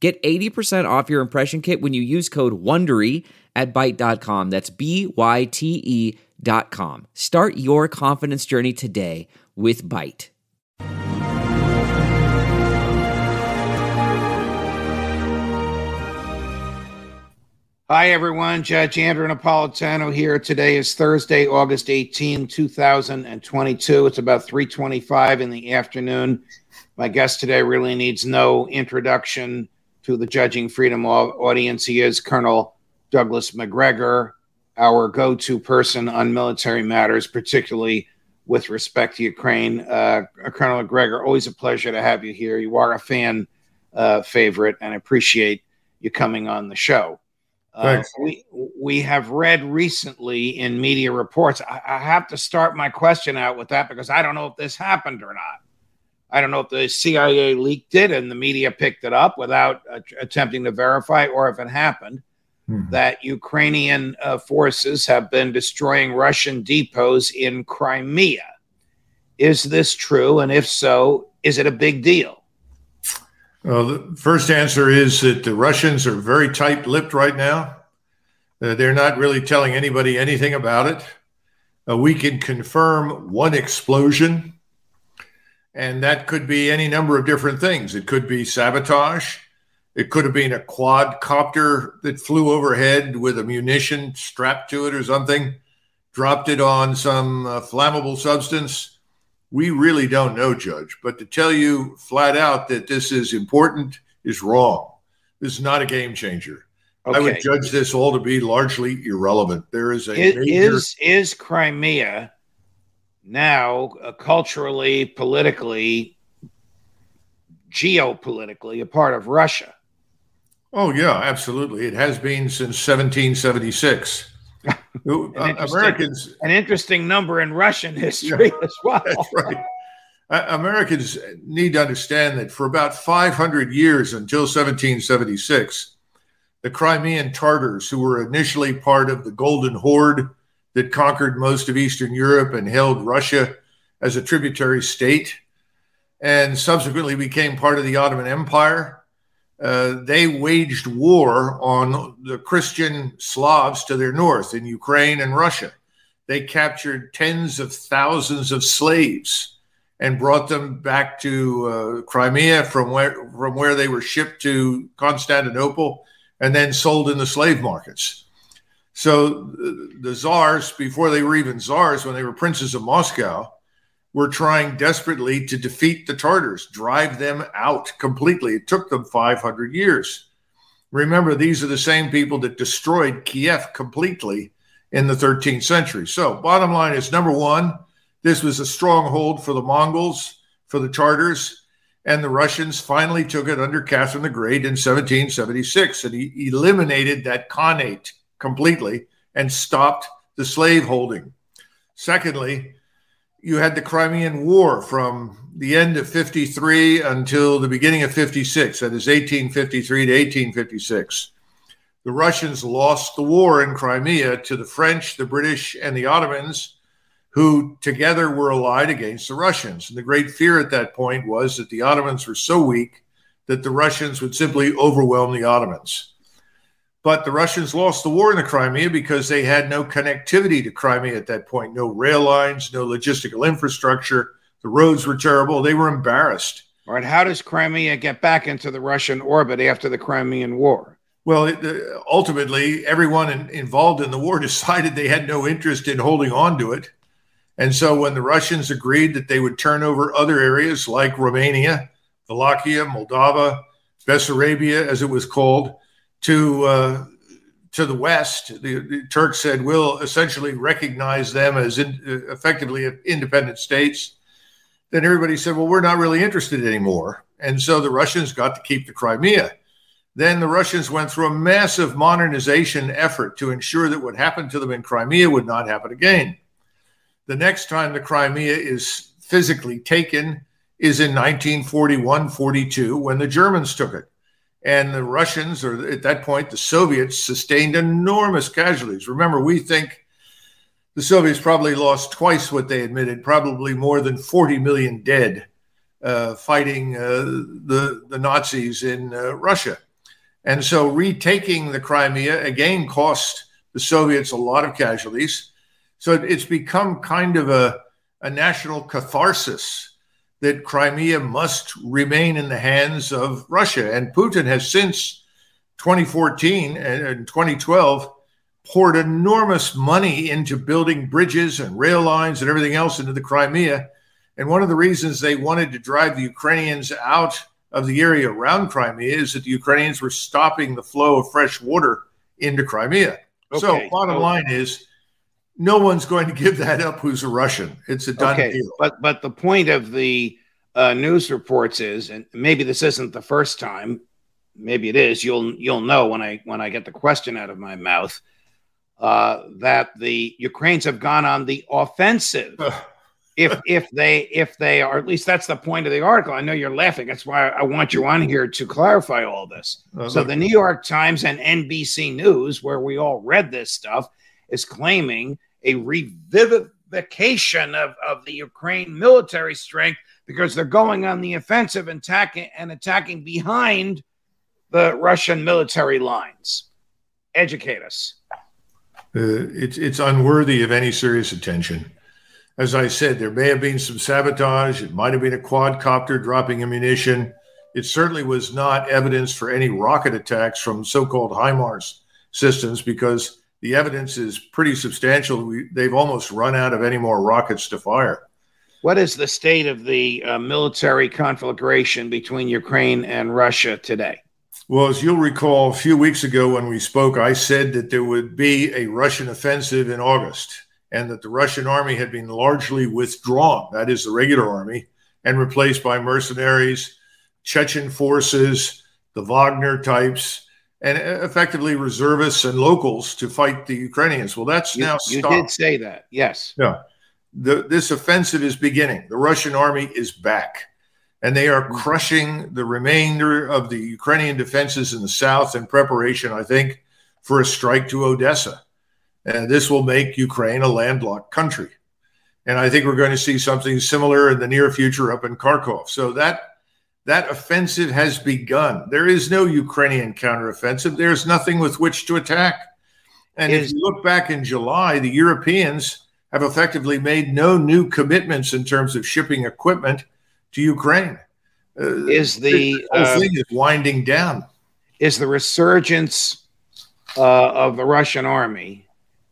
Get 80% off your impression kit when you use code WONDERY at Byte.com. That's B-Y-T-E dot com. Start your confidence journey today with Byte. Hi, everyone. Judge Andrew Napolitano here. Today is Thursday, August 18, 2022. It's about 325 in the afternoon. My guest today really needs no introduction to the Judging Freedom audience. He is Colonel Douglas Macgregor, our go to person on military matters, particularly with respect to Ukraine. Uh, Colonel Macgregor, always a pleasure to have you here. You are a fan uh, favorite and appreciate you coming on the show. Uh, we we have read recently in media reports. I, I, have to start my question out with that because I don't know if this happened or not. I don't know if the CIA leaked it and the media picked it up without uh, attempting to verify, or if it happened mm-hmm. that Ukrainian uh, forces have been destroying Russian depots in Crimea. Is this true? And if so, is it a big deal? Well, the first answer is that the Russians are very tight lipped right now. Uh, they're not really telling anybody anything about it. Uh, we can confirm one explosion, and that could be any number of different things. It could be sabotage, it could have been a quadcopter that flew overhead with a munition strapped to it or something, dropped it on some uh, flammable substance. We really don't know, Judge. But to tell you flat out that this is important is wrong. This is not a game changer. Okay. I would judge this all to be largely irrelevant. There is a is major- is, is Crimea now uh, culturally, politically, geopolitically a part of Russia? Oh yeah, absolutely. It has been since 1776. an Americans an interesting number in Russian history yeah, as well. That's right. Uh, Americans need to understand that for about 500 years until 1776, the Crimean Tartars, who were initially part of the Golden Horde that conquered most of Eastern Europe and held Russia as a tributary state, and subsequently became part of the Ottoman Empire uh, they waged war on the Christian Slavs to their north in Ukraine and Russia. They captured tens of thousands of slaves and brought them back to uh, Crimea from where from where they were shipped to Constantinople and then sold in the slave markets. So the czars, before they were even czars, when they were princes of Moscow, were trying desperately to defeat the Tartars, drive them out completely. It took them 500 years. Remember, these are the same people that destroyed Kiev completely in the 13th century. So, bottom line is number one, this was a stronghold for the Mongols, for the Tartars, and the Russians finally took it under Catherine the Great in 1776. And he eliminated that khanate completely and stopped the slave holding. Secondly, you had the Crimean War from the end of 53 until the beginning of 56. That is 1853 to 1856. The Russians lost the war in Crimea to the French, the British, and the Ottomans, who together were allied against the Russians. And the great fear at that point was that the Ottomans were so weak that the Russians would simply overwhelm the Ottomans. But the Russians lost the war in the Crimea because they had no connectivity to Crimea at that point no rail lines, no logistical infrastructure. The roads were terrible. They were embarrassed. All right. How does Crimea get back into the Russian orbit after the Crimean War? Well, it, uh, ultimately, everyone in, involved in the war decided they had no interest in holding on to it. And so when the Russians agreed that they would turn over other areas like Romania, Wallachia, Moldova, Bessarabia, as it was called, to uh, to the west, the, the, Turks said we'll essentially recognize them as in, uh, effectively independent states. Then everybody said, well, we're not really interested anymore, and so the Russians got to keep the Crimea. Then the Russians went through a massive modernization effort to ensure that what happened to them in Crimea would not happen again. The next time the Crimea is physically taken is in 1941 42 when the Germans took it. And the Russians, or at that point, the Soviets, sustained enormous casualties. Remember, we think the Soviets probably lost twice what they admitted, probably more than 40 million dead uh, fighting uh, the, the Nazis in uh, Russia. And so retaking the Crimea again cost the Soviets a lot of casualties. So it's become kind of a, a national catharsis that Crimea must remain in the hands of Russia. And Putin has since 2014 and 2012 poured enormous money into building bridges and rail lines and everything else into the Crimea. And one of the reasons they wanted to drive the Ukrainians out of the area around Crimea is that the Ukrainians were stopping the flow of fresh water into Crimea. Okay. So, bottom okay. line is, no one's going to give that up who's a Russian. It's a done okay. deal. But but the point of the uh, news reports is, and maybe this isn't the first time, maybe it is. You'll you'll know when I when I get the question out of my mouth uh, that the Ukrainians have gone on the offensive. if if they if they are at least that's the point of the article. I know you're laughing. That's why I want you on here to clarify all this. Uh-huh. So the New York Times and NBC News, where we all read this stuff, is claiming a revivification of, of the Ukraine military strength because they're going on the offensive and attacking and attacking behind the Russian military lines. Educate us. Uh, it's it's unworthy of any serious attention as I said, there may have been some sabotage. It might have been a quadcopter dropping ammunition. It certainly was not evidence for any rocket attacks from so called HIMARS systems because the evidence is pretty substantial. We, they've almost run out of any more rockets to fire. What is the state of the uh, military conflagration between Ukraine and Russia today? Well, as you'll recall, a few weeks ago when we spoke, I said that there would be a Russian offensive in August and that the Russian army had been largely withdrawn, that is, the regular army, and replaced by mercenaries, Chechen forces, the Wagner types, and effectively reservists and locals to fight the Ukrainians. Well, that's you, now you stopped. did say that, yes. Yeah. The, this offensive is beginning. The Russian army is back, and they are mm-hmm. crushing the remainder of the Ukrainian defenses in the south in preparation, I think, for a strike to Odessa. And this will make Ukraine a landlocked country. And I think we're going to see something similar in the near future up in Kharkov. So that that offensive has begun. There is no Ukrainian counteroffensive. There's nothing with which to attack. And is, if you look back in July, the Europeans have effectively made no new commitments in terms of shipping equipment to Ukraine. Uh, is the, whole uh, thing is winding down? Is the resurgence uh, of the Russian army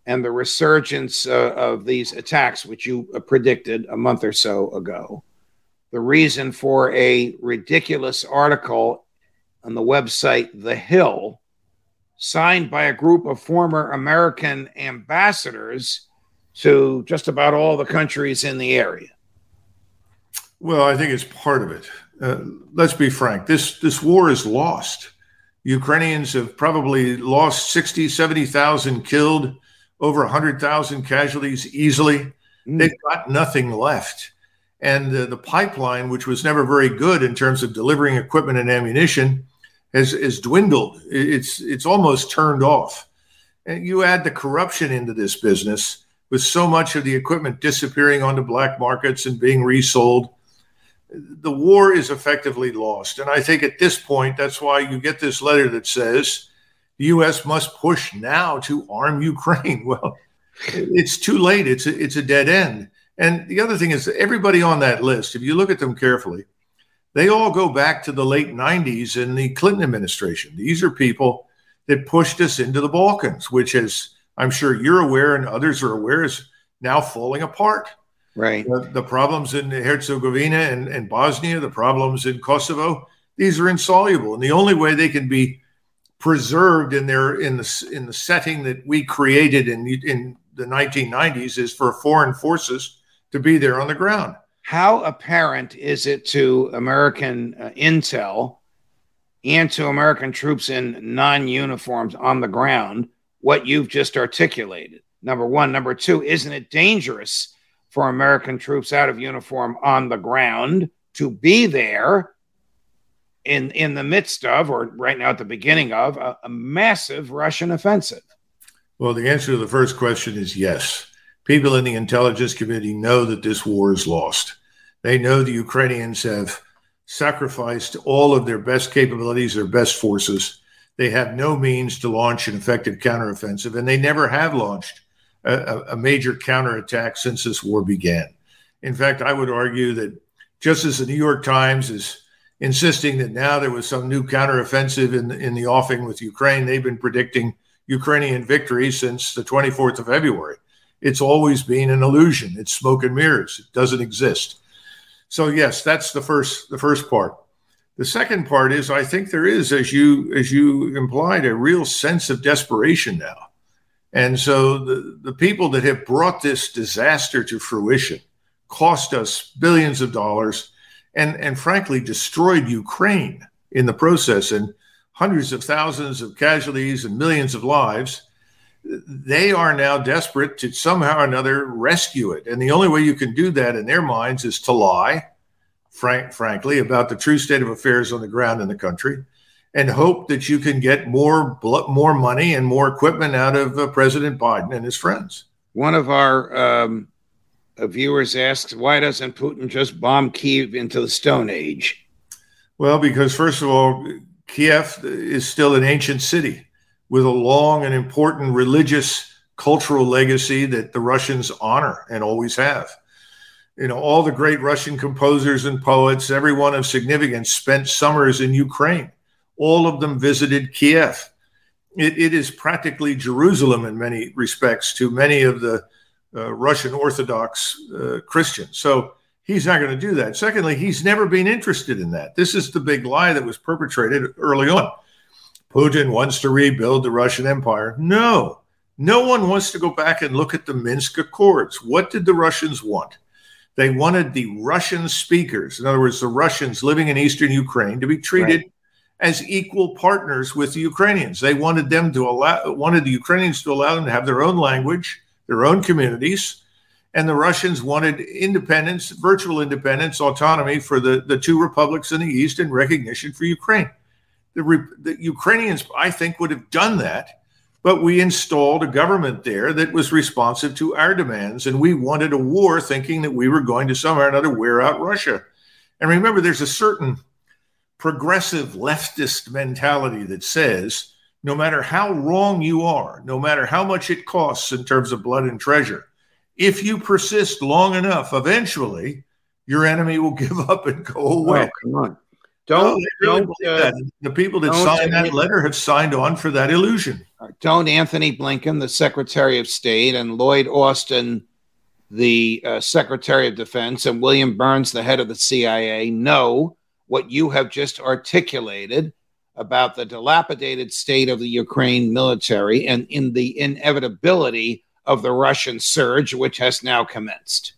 and the resurgence uh, of these attacks, which you uh, predicted a month or so ago, the reason for a ridiculous article on the website The Hill, signed by a group of former American ambassadors to just about all the countries in the area. Well, I think it's part of it. Uh, let's be frank. This this war is lost. Ukrainians have probably lost 60, 70,000 killed, over 100,000 casualties easily. Mm. They've got nothing left. And the, the pipeline, which was never very good in terms of delivering equipment and ammunition, has, has dwindled. It's, it's almost turned off. And you add the corruption into this business with so much of the equipment disappearing onto black markets and being resold. The war is effectively lost. And I think at this point, that's why you get this letter that says, the U.S. must push now to arm Ukraine. Well, it's too late. It's a, it's a dead end. And the other thing is, everybody on that list, if you look at them carefully, they all go back to the late 90s in the Clinton administration. These are people that pushed us into the Balkans, which is, I'm sure you're aware and others are aware, is now falling apart. Right. The, the problems in Herzegovina and, and Bosnia, the problems in Kosovo, these are insoluble. And the only way they can be preserved in their in the in the setting that we created in in the 1990s is for foreign forces to be there on the ground. How apparent is it to American uh, intel and to American troops in non uniforms on the ground what you've just articulated? Number one. Number two, isn't it dangerous for American troops out of uniform on the ground to be there in, in the midst of, or right now at the beginning of, a, a massive Russian offensive? Well, the answer to the first question is yes. People in the intelligence community know that this war is lost. They know the Ukrainians have sacrificed all of their best capabilities, their best forces. They have no means to launch an effective counteroffensive, and they never have launched a, a major counterattack since this war began. In fact, I would argue that just as the New York Times is insisting that now there was some new counteroffensive in, in the offing with Ukraine, they've been predicting Ukrainian victory since the 24th of February. It's always been an illusion. It's smoke and mirrors. It doesn't exist. So yes, that's the first the first part. The second part is I think there is, as you as you implied, a real sense of desperation now. And so the, the people that have brought this disaster to fruition cost us billions of dollars and, and frankly destroyed Ukraine in the process and hundreds of thousands of casualties and millions of lives. They are now desperate to somehow or another rescue it. And the only way you can do that in their minds is to lie, frank, frankly, about the true state of affairs on the ground in the country and hope that you can get more more money and more equipment out of uh, President Biden and his friends. One of our um, uh, viewers asks, "Why doesn't Putin just bomb Kiev into the Stone Age?" Well, because first of all, Kiev is still an ancient city with a long and important religious cultural legacy that the Russians honor and always have. You know, all the great Russian composers and poets, everyone of significance, spent summers in Ukraine all of them visited Kiev. it, it is practically Jerusalem in many respects to many of the uh, Russian Orthodox uh, Christians. So he's not going to do that. Secondly, he's never been interested in that. This is the big lie that was perpetrated early on. Putin wants to rebuild the Russian Empire. No, no one wants to go back and look at the Minsk Accords. What did the Russians want? They wanted the Russian speakers, in other words, the Russians living in eastern Ukraine, to be treated right as equal partners with the Ukrainians. They wanted them to allow wanted the Ukrainians to allow them to have their own language, their own communities, and the Russians wanted independence, virtual independence, autonomy for the, the two republics in the east and recognition for Ukraine. The, the Ukrainians, I think, would have done that, but we installed a government there that was responsive to our demands, and we wanted a war thinking that we were going to somehow or another wear out Russia. And remember, there's a certain progressive leftist mentality that says no matter how wrong you are, no matter how much it costs in terms of blood and treasure, if you persist long enough, eventually your enemy will give up and go away. Oh, come on. Don't, don't uh, the people that signed that letter have signed on for that illusion. Don't Antony Blinken, the Secretary of State, and Lloyd Austin, the uh, Secretary of Defense, and William Burns, the head of the CIA, know what you have just articulated about the dilapidated state of the Ukraine military and in the inevitability of the Russian surge, which has now commenced.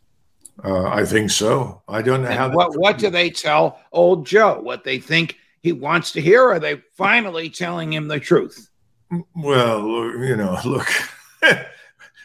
Uh, I think so. I don't know and how. What, what do they tell old Joe? What they think he wants to hear? are they finally telling him the truth? Well, you know, look.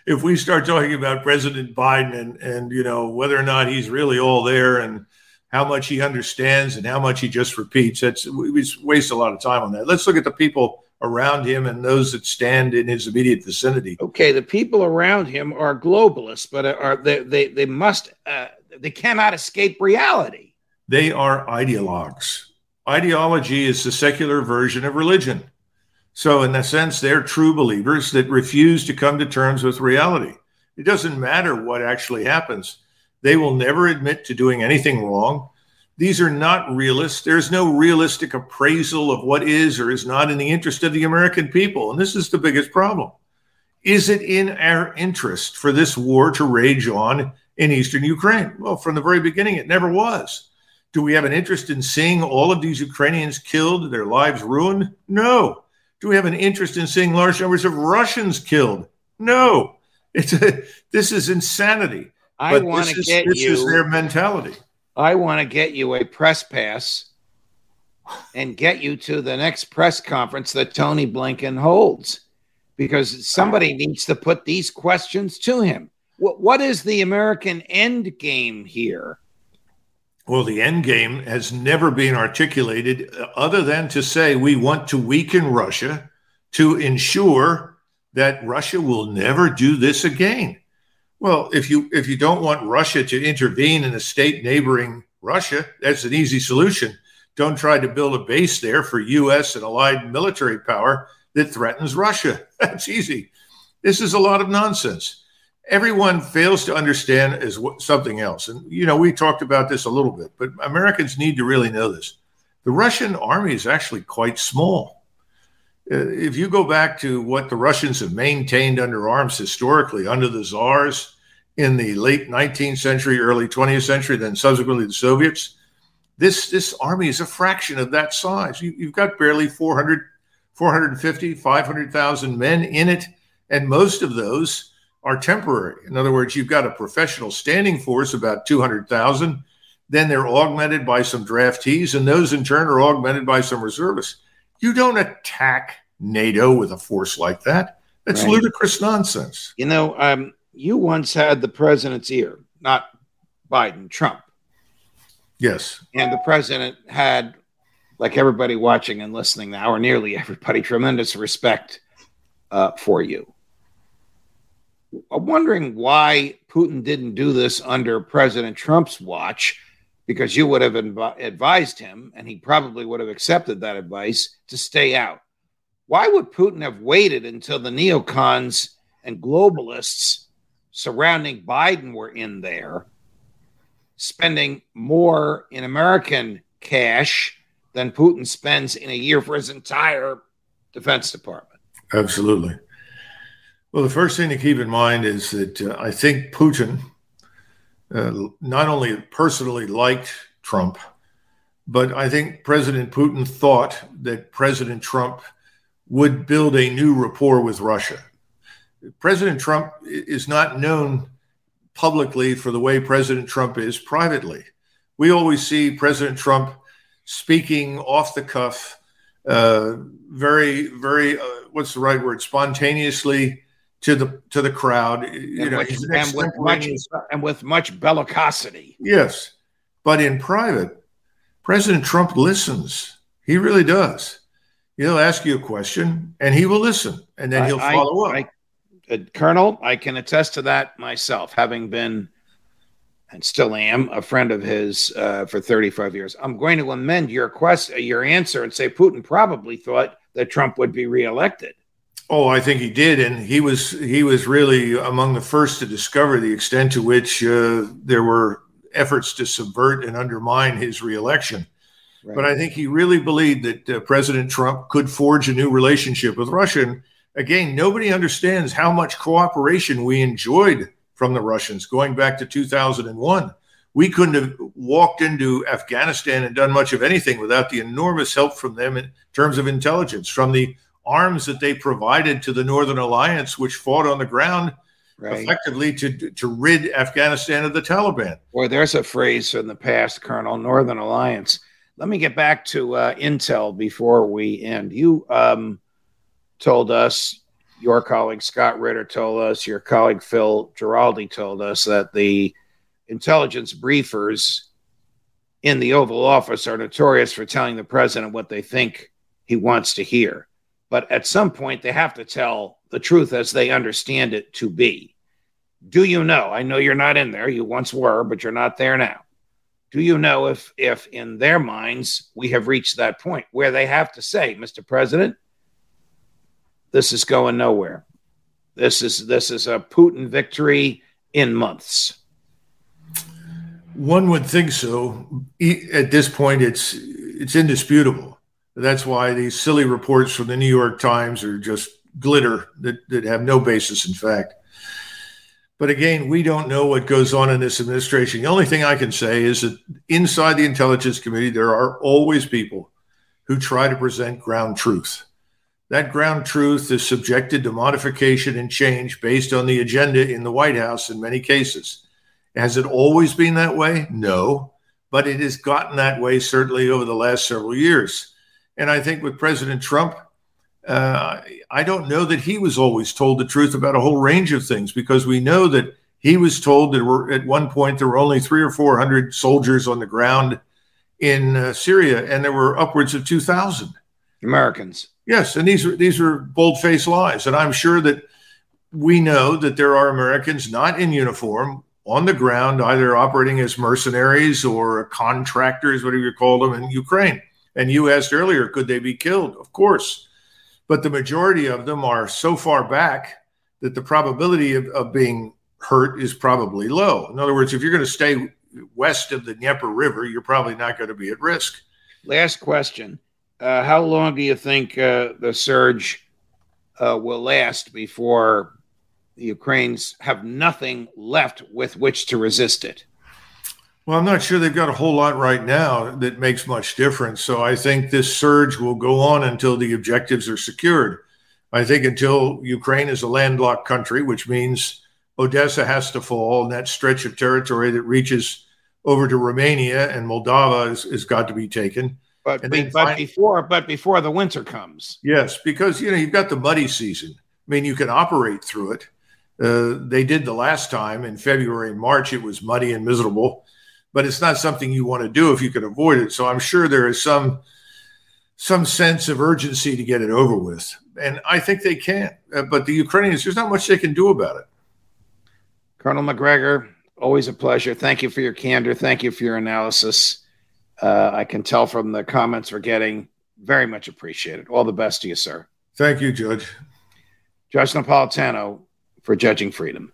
if we start talking about President Biden and and you know whether or not he's really all there and how much he understands and how much he just repeats. That's we waste a lot of time on that. Let's look at the people around him and those that stand in his immediate vicinity. Okay, the people around him are globalists, but are they they, they must uh, they cannot escape reality. They are ideologues. Ideology is the secular version of religion. So, in that sense, they're true believers that refuse to come to terms with reality. It doesn't matter what actually happens. They will never admit to doing anything wrong. These are not realists. There's no realistic appraisal of what is or is not in the interest of the American people. And this is the biggest problem. Is it in our interest for this war to rage on in eastern Ukraine? Well, from the very beginning, it never was. Do we have an interest in seeing all of these Ukrainians killed, their lives ruined? No. Do we have an interest in seeing large numbers of Russians killed? No. It's a, this is insanity. I want to get this you. This is their mentality. I want to get you a press pass and get you to the next press conference that Tony Blinken holds because somebody needs to put these questions to him. What, what is the American end game here? Well, the end game has never been articulated uh, other than to say we want to weaken Russia to ensure that Russia will never do this again. Well, if you if you don't want Russia to intervene in a state neighboring Russia, that's an easy solution. Don't try to build a base there for US and allied military power that threatens Russia. That's easy. This is a lot of nonsense. Everyone fails to understand as something else. And you know, we talked about this a little bit, but Americans need to really know this. The Russian army is actually quite small. Uh, if you go back to what the Russians have maintained under arms historically, under the czars in the late 19th century, early 20th century, then subsequently the Soviets, this this army is a fraction of that size. You, have got barely 400, 450, 500,000 men in it, and most of those are temporary. In other words, you've got a professional standing force, about 200,000. Then they're augmented by some draftees, and those in turn are augmented by some reservists. You don't attack NATO with a force like that. That's right. ludicrous nonsense. You know, um, you once had the president's ear, not Biden, Trump. Yes. And the president had, like everybody watching and listening now, or nearly everybody, tremendous respect uh, for you. I'm wondering why Putin didn't do this under President Trump's watch because you would have advised him, and he probably would have accepted that advice to stay out. Why would Putin have waited until the neocons and globalists surrounding Biden were in there, spending more in American cash than Putin spends in a year for his entire Defense Department? Absolutely. Well, the first thing to keep in mind is that uh, I think Putin uh, not only personally liked Trump, but I think President Putin thought that President Trump would build a new rapport with Russia. President Trump is not known publicly for the way President Trump is privately. We always see President Trump speaking off the cuff, uh, very, very, uh, what's the right word, spontaneously to the to the crowd. You and know, with, and with much and with much bellicosity. Yes, but in private, President Trump listens. He really does. He'll ask you a question, and he will listen, and then he'll I, follow I, up. I, uh, Colonel, I can attest to that myself, having been and still am a friend of his uh, for 35 years. I'm going to amend your quest, your answer, and say Putin probably thought that Trump would be reelected. Oh, I think he did, and he was he was really among the first to discover the extent to which uh, there were efforts to subvert and undermine his reelection. Right. But I think he really believed that uh, President Trump could forge a new relationship with Russia. And again, nobody understands how much cooperation we enjoyed from the Russians going back to 2001. We couldn't have walked into Afghanistan and done much of anything without the enormous help from them in terms of intelligence, from the arms that they provided to the Northern Alliance, which fought on the ground right. effectively to to rid Afghanistan of the Taliban. Boy, there's a phrase from the past, Colonel Northern Alliance. Let me get back to uh, Intel before we end. You um, told us, your colleague Scott Ritter told us, your colleague Phil Giraldi told us that the intelligence briefers in the Oval Office are notorious for telling the president what they think he wants to hear. But at some point, they have to tell the truth as they understand it to be. Do you know? I know you're not in there. You once were, but you're not there now. Do you know if, if in their minds we have reached that point where they have to say, Mr. President, this is going nowhere. This is this is a Putin victory in months. One would think so. At this point, it's it's indisputable. That's why these silly reports from the New York Times are just glitter that, that have no basis in fact. But again, we don't know what goes on in this administration. The only thing I can say is that inside the intelligence committee, there are always people who try to present ground truth. That ground truth is subjected to modification and change based on the agenda in the White House in many cases. Has it always been that way? No. but it has gotten that way certainly over the last several years. And I think with President Trump, uh, I don't know that he was always told the truth about a whole range of things because we know that he was told that were, at one point there were only three or four hundred soldiers on the ground in uh, Syria, and there were upwards of two thousand Americans. Yes, and these are these are bold-faced lies, and I'm sure that we know that there are Americans not in uniform on the ground, either operating as mercenaries or contractors, whatever you call them, in Ukraine. And you asked earlier, could they be killed? Of course. But the majority of them are so far back that the probability of, of being hurt is probably low. In other words, if you're going to stay west of the Dnieper River, you're probably not going to be at risk. Last question. Uh, how long do you think uh, the surge uh, will last before the Ukrainians have nothing left with which to resist it? Well, I'm not sure they've got a whole lot right now that makes much difference. So I think this surge will go on until the objectives are secured. I think until Ukraine is a landlocked country, which means Odessa has to fall, and that stretch of territory that reaches over to Romania and Moldova has, has got to be taken. But, but before, but before the winter comes. Yes, because you know you've got the muddy season. I mean, you can operate through it. Uh, they did the last time in February and March. It was muddy and miserable, but it's not something you want to do if you can avoid it. So I'm sure there is some some sense of urgency to get it over with, and I think they can. Uh, but the Ukrainians, there's not much they can do about it. Colonel Macgregor, always a pleasure. Thank you for your candor. Thank you for your analysis. Uh, I can tell from the comments we're getting, very much appreciated. All the best to you, sir. Thank you, Judge. Judge Napolitano, for judging freedom.